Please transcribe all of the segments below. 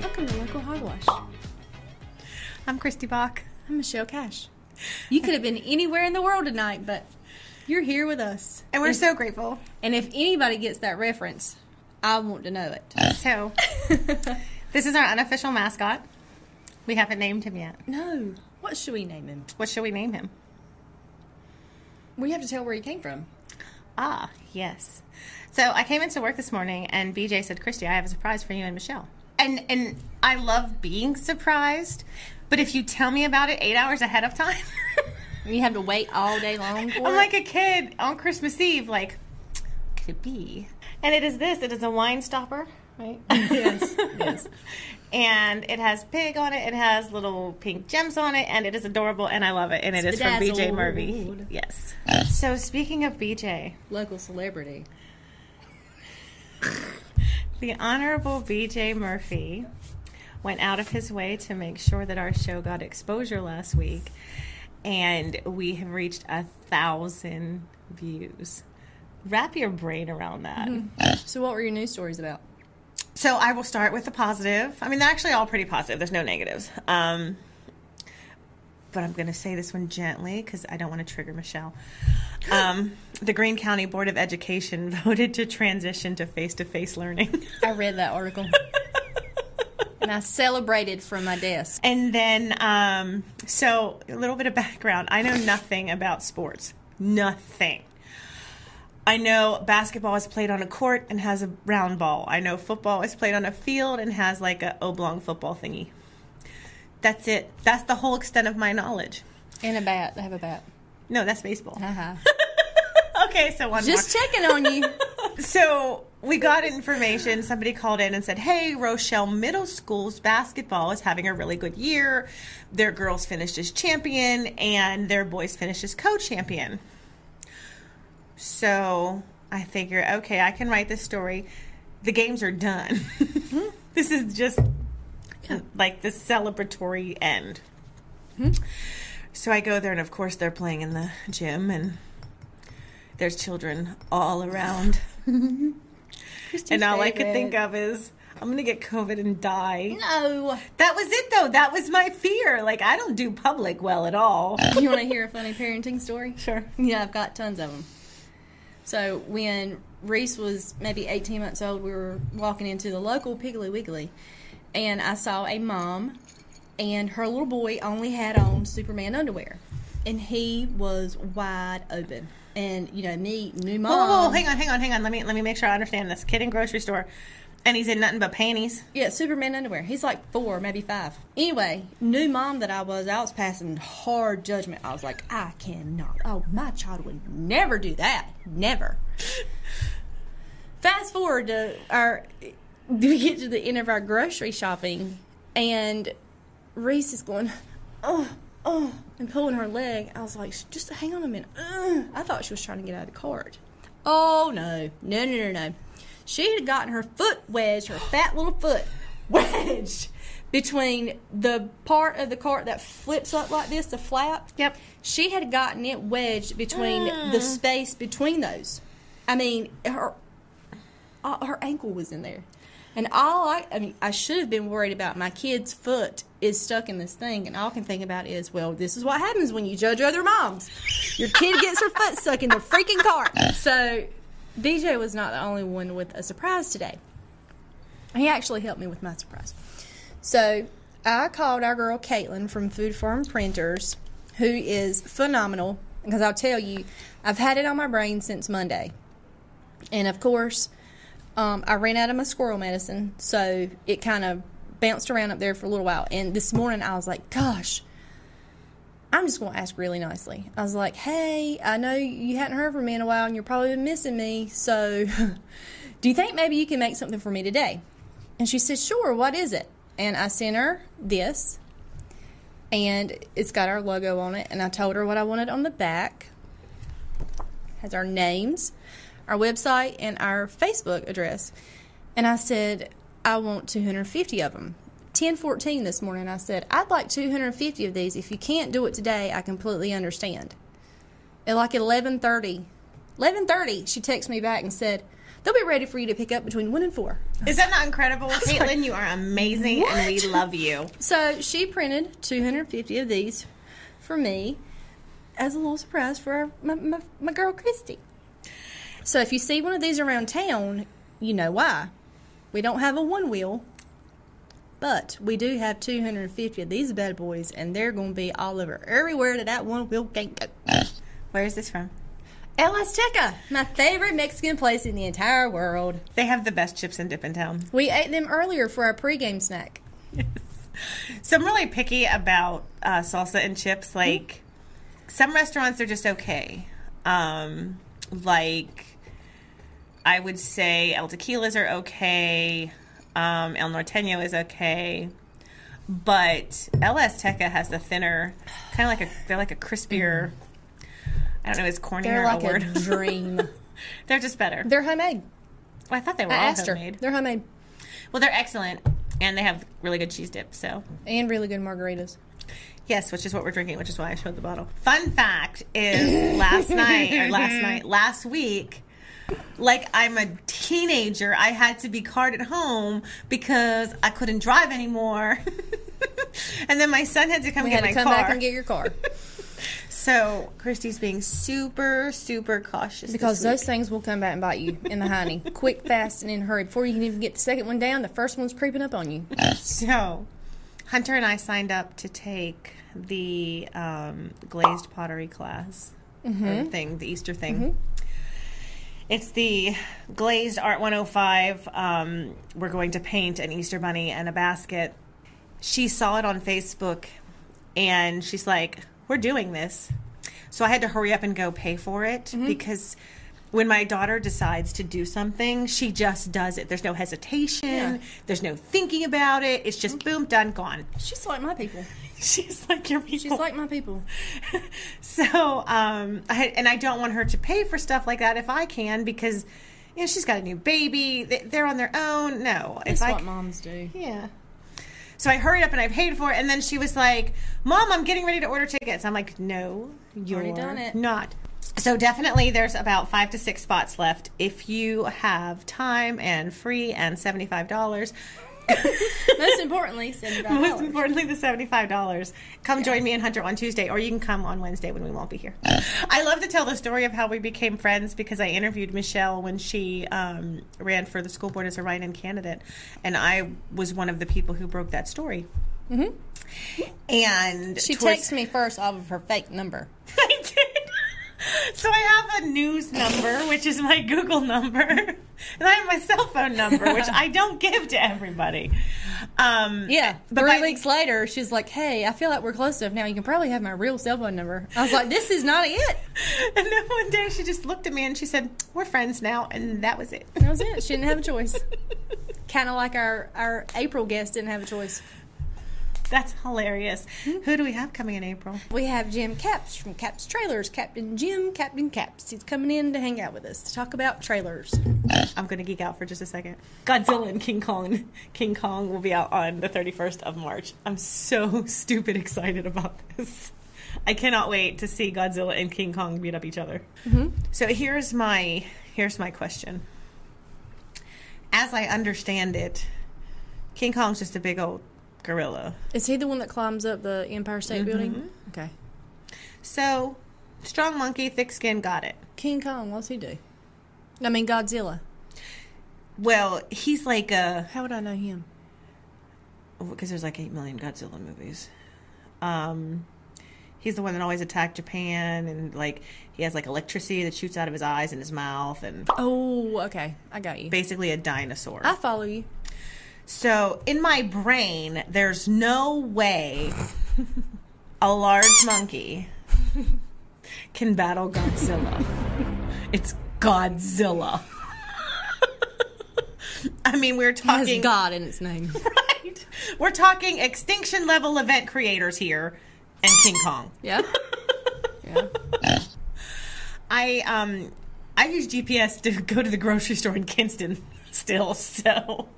Welcome to Local Hogwash. I'm Christy Bach. I'm Michelle Cash. You could have been anywhere in the world tonight, but you're here with us. And we're so grateful. And if anybody gets that reference, I want to know it. So, this is our unofficial mascot. We haven't named him yet. no. What should we name him? What should we name him? We have to tell where he came from. Ah, yes. So I came into work this morning and BJ said, Christy, I have a surprise for you and Michelle. And and I love being surprised, but if you tell me about it eight hours ahead of time, You have to wait all day long for I'm like a kid on Christmas Eve, like, could it be? And it is this, it is a wine stopper, right? Yes, yes. and it has pig on it, it has little pink gems on it, and it is adorable and I love it. And it is from BJ Murphy. Yes. So speaking of BJ, Local celebrity. The Honorable BJ Murphy went out of his way to make sure that our show got exposure last week, and we have reached a thousand views. Wrap your brain around that. Mm-hmm. So, what were your news stories about? So I will start with the positive. I mean, they're actually all pretty positive. There's no negatives. Um, but I'm going to say this one gently because I don't want to trigger Michelle. Um, the Greene County Board of Education voted to transition to face-to-face learning. I read that article and I celebrated from my desk. And then, um, so a little bit of background. I know nothing about sports. Nothing. I know basketball is played on a court and has a round ball. I know football is played on a field and has like a oblong football thingy. That's it. That's the whole extent of my knowledge. And a bat. I have a bat. No, that's baseball. Uh-huh. okay, so one Just more. checking on you. So we got information. Somebody called in and said, "Hey, Rochelle Middle School's basketball is having a really good year. Their girls finished as champion, and their boys finished as co-champion." So I figure, okay, I can write this story. The games are done. Mm-hmm. this is just like the celebratory end. Mm-hmm. So I go there, and of course, they're playing in the gym, and there's children all around. and all I could think of is, I'm gonna get COVID and die. No. That was it, though. That was my fear. Like, I don't do public well at all. You want to hear a funny parenting story? Sure. Yeah, I've got tons of them. So when Reese was maybe 18 months old, we were walking into the local Piggly Wiggly, and I saw a mom, and her little boy only had on Superman underwear, and he was wide open. And you know me, new mom. Whoa, hang on, hang on, hang on. Let me let me make sure I understand this. Kid in grocery store, and he's in nothing but panties. Yeah, Superman underwear. He's like four, maybe five. Anyway, new mom that I was, I was passing hard judgment. I was like, I cannot. Oh, my child would never do that. Never. Fast forward to our, we get to the end of our grocery shopping, and Reese is going, oh, oh, and pulling her leg. I was like, just hang on a minute. I thought she was trying to get out of the cart. Oh, no. No, no, no, no. She had gotten her foot wedged, her fat little foot wedged between the part of the cart that flips up like this, the flap. Yep. She had gotten it wedged between the space between those. I mean, her uh, her ankle was in there. And all I, I mean, I should have been worried about my kid's foot is stuck in this thing, and all I can think about is, well, this is what happens when you judge other moms. Your kid gets her foot stuck in the freaking cart. So, BJ was not the only one with a surprise today. He actually helped me with my surprise. So, I called our girl Caitlin from Food Farm Printers, who is phenomenal. Because I'll tell you, I've had it on my brain since Monday. And of course, um, I ran out of my squirrel medicine, so it kind of bounced around up there for a little while. And this morning, I was like, gosh, I'm just going to ask really nicely. I was like, hey, I know you hadn't heard from me in a while and you're probably been missing me, so do you think maybe you can make something for me today? And she said, sure, what is it? And I sent her this, and it's got our logo on it, and I told her what I wanted on the back. Has our names, our website, and our Facebook address. And I said, I want 250 of them. 1014 this morning, I said, I'd like 250 of these. If you can't do it today, I completely understand. At like 11:30 Eleven thirty. She texted me back and said they'll be ready for you to pick up between one and four. Is that not incredible? Caitlin, you are amazing and we love you. So she printed 250 of these for me as a little surprise for our, my, my, my girl Christy. So if you see one of these around town, you know why. We don't have a one wheel, but we do have 250 of these bad boys, and they're going to be all over everywhere that that one wheel can't go. Where is this from? El Azteca, my favorite Mexican place in the entire world. They have the best chips and dip in town. We ate them earlier for our pregame snack. So I'm really picky about uh, salsa and chips. Like some restaurants are just okay. Um, like I would say El Tequilas are okay. Um, El Norteño is okay. But El Azteca has the thinner, kind of like a they're like a crispier. I don't know, is cornier They're like a a word? dream. they're just better. They're homemade. Well, I thought they were I all asked her. homemade. They're homemade Well, they're excellent, and they have really good cheese dip. So and really good margaritas. Yes, which is what we're drinking, which is why I showed the bottle. Fun fact is last night or last night, last week, like I'm a teenager, I had to be carted home because I couldn't drive anymore. and then my son had to come We get had to come car. back and get your car so Christy's being super, super cautious because those things will come back and bite you in the hiney, quick, fast, and in a hurry. Before you can even get the second one down, the first one's creeping up on you. So Hunter and I signed up to take the um, glazed pottery class or thing, the Easter thing. It's the glazed art 105. Um, we're going to paint an Easter bunny and a basket. She saw it on Facebook and she's like, We're doing this. So I had to hurry up and go pay for it because when my daughter decides to do something, she just does it. There's no hesitation, Yeah. there's no thinking about it. It's just boom, done, gone. She's like my people. She's like your people. She's like my people. so, um, I, and I don't want her to pay for stuff like that if I can because, you know, she's got a new baby. They- They're on their own. No, That's if I what moms do. yeah. So I hurried up and I paid for it, and then she was like, "Mom, I'm getting ready to order tickets." I'm like, "No, you're Already done it. not." So definitely, there's about five to six spots left. If you have time and free and seventy five dollars, Most importantly, seventy-five most importantly, the seventy-five dollars. Come join me and Hunter on Tuesday, or you can come on Wednesday when we won't be here. I love to tell the story of how we became friends because I interviewed Michelle when she um, ran for the school board as a write-in candidate, and I was one of the people who broke that story. Mm-hmm. And She towards- texted me first off of her fake number. I did. So I have a news number, which is my Google number, and I have my cell phone number, which I don't give to everybody. Um, Yeah. but Three weeks later, she's like, "Hey, I feel like we're close enough now. You can probably have my real cell phone number." I was like, "This is not it." And then one day she just looked at me and she said, "We're friends now," and that was it. That was it. She didn't have a choice. kind of like our our April guest didn't have a choice. That's hilarious. Mm-hmm. Who do we have coming in April? We have Jim Caps from Caps Trailers, Captain Jim, Captain Caps. He's coming in to hang out with us to talk about trailers. I'm going to geek out for just a second. Godzilla and King Kong. King Kong will be out on the 31st of March. I'm so stupid excited about this. I cannot wait to see Godzilla and King Kong beat up each other. Mm-hmm. So here's my here's my question. As I understand it, King Kong's just a big old gorilla. Is he the one that climbs up the Empire State Building? Okay. So, strong monkey, thick skin, got it. King Kong, what's he do? I mean Godzilla. Well, he's like a How would I know him? because there's like eight million Godzilla movies. Um, he's the one that always attacked Japan, and like he has like electricity that shoots out of his eyes and his mouth, and Oh, okay. I got you. basically a dinosaur. I follow you. So in my brain, there's no way a large monkey can battle Godzilla. It's Godzilla. I mean, we're It talking God in its name. right. We're talking extinction level event creators here, and King Kong. Yeah. Yeah. I um I use GPS to go to the grocery store in Kinston still, so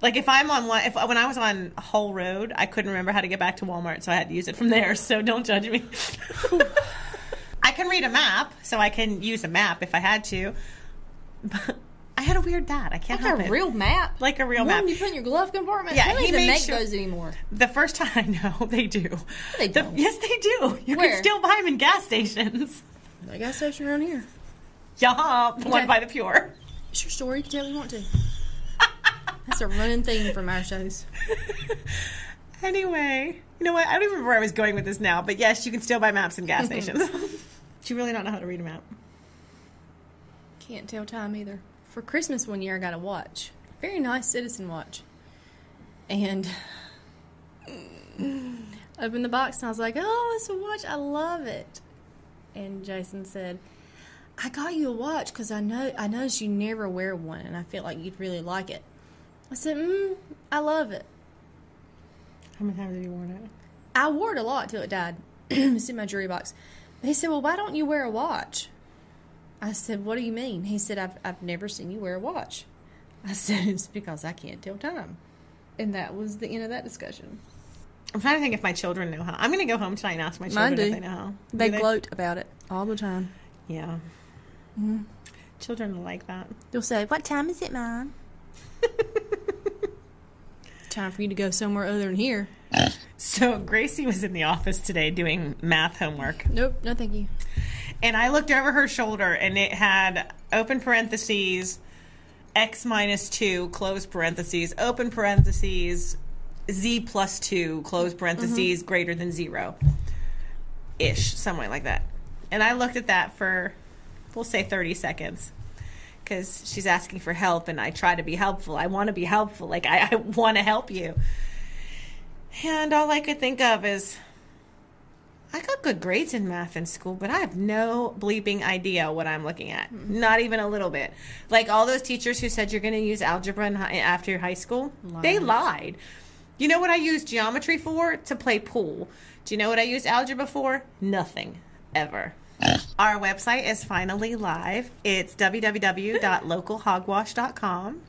like if I'm on one if when I was on Hull Road, I couldn't remember how to get back to Walmart, so I had to use it from there. So don't judge me. I can read a map, so I can use a map if I had to. But I had a weird dad. I can't Like help a it. real map. like a real One map. you put in your glove compartment. Yeah, they don't he even make sure- those anymore. The first time I know they do. They don't. yes, they do. You Where? can still buy them in gas stations. They gas station around here. Yeah, Okay. one by the Pure. It's your story. You can tell if you want to. That's a running theme from our shows. Anyway, you know what? I don't even remember where I was going with this now, but yes, you can still buy maps in gas stations. Do you really not know how to read a map? Can't tell time either. For Christmas one year, I got a watch. Very nice citizen watch. And opened the box and I was like, oh, it's a watch. I love it. And Jason said, I got you a watch because I know I noticed you never wear one and I feel like you'd really like it. I said, mm, I love it. How many times have you worn it? I wore it a lot till it died. it's in my jewelry box. He said, Well, why don't you wear a watch? I said, What do you mean? He said, I've, I've never seen you wear a watch. I said, It's because I can't tell time. And that was the end of that discussion. I'm trying to think if my children know how. I'm going to go home tonight and ask my Mine children if they know how. They Do gloat about it all the time. Yeah. Mm-hmm. Children like that. They'll say, What time is it, Mom? Time for you to go somewhere other than here. So Gracie was in the office today doing math homework. Nope, no thank you. And I looked over her shoulder and it had open parentheses, x minus 2, close parentheses, open parentheses, z plus 2, close mm-hmm. parentheses, greater than 0. Ish, somewhere like that. And I looked at that for, we'll say 30 seconds. Because she's asking for help and I try to be helpful. I want to be helpful. Like, I, I want to help you. And all I could think of is, I got good grades in math in school, but I have no bleeping idea what I'm looking at. Hmm. Not even a little bit. Like all those teachers who said you're going to use algebra in high, after high school, they lied. You know what I used geometry for? To play pool. Do you know what I used algebra for? Nothing. Ever. Our website is finally live. It's www.localhogwash.com.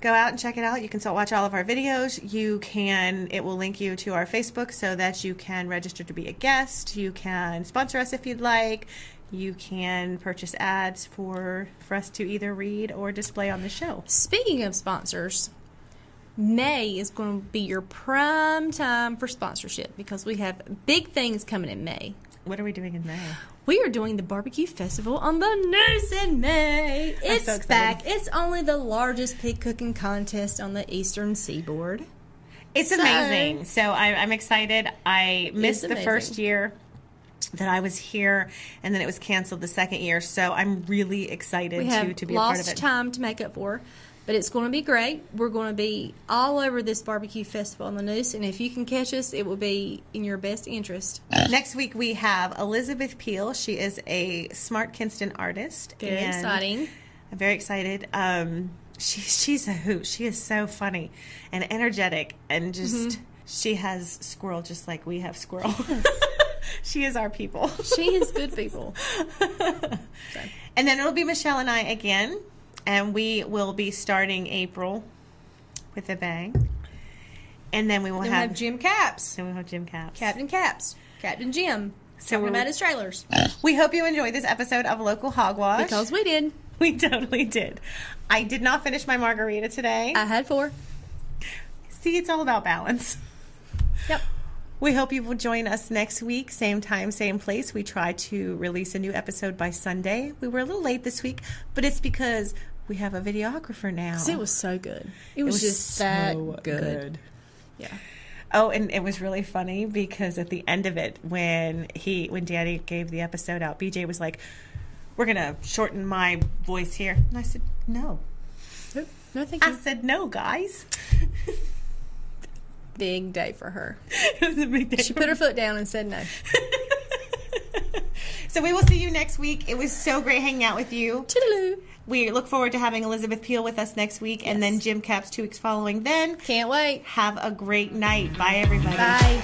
Go out and check it out. You can still watch all of our videos. You can, it will link you to our Facebook so that you can register to be a guest. You can sponsor us if you'd like. You can purchase ads for for us to either read or display on the show. Speaking of sponsors, May is going to be your prime time for sponsorship because we have big things coming in May. What are we doing in May? We are doing the barbecue festival on the Neuse in May. It's so back. It's only the largest pig cooking contest on the eastern seaboard. It's So- amazing. So I, I'm excited. I missed the amazing. first year that I was here, and then it was canceled the second year. So I'm really excited to to be a part of lost it. time to make up for, but it's going to be great. We're going to be all over this barbecue festival on the Neuse, and if you can catch us, it will be in your best interest. Next week we have Elizabeth Peel. She is a smart Kinston artist. Very and exciting. I'm very excited. Um, she, she's a hoot. She is so funny and energetic, and just Mm-hmm. she has squirrel just like we have squirrel. she is our people. She is good people. And then it'll be Michelle and I again, and we will be starting April with a bang. And then we will Then we have, have Jim Caps, then we'll have Jim Caps. Captain Caps, Captain Jim. So we're- about his trailers We hope you enjoyed this episode of Local Hogwash. because we did. we totally did. I did not finish my margarita today. I had four. See, it's all about balance. Yep. We hope you will join us next week, same time, same place. We try to release a new episode by Sunday. We were a little late this week, but it's because we have a videographer now. It was so good. It was, was just so that good. good. Yeah. Oh, and it was really funny because at the end of it, when he when Daddy gave the episode out, BJ was like, "We're gonna shorten my voice here," and I said, "No." Nope. No, thank I you. I said, "No, guys." Big day for her. it was a big day. She put her foot down and said no. so we will see you next week. It was so great hanging out with you. Toodaloo. We look forward to having Elizabeth Peel with us next week, and then Jim Caps two weeks following. Then Can't wait. have a great night. Bye, everybody. Bye.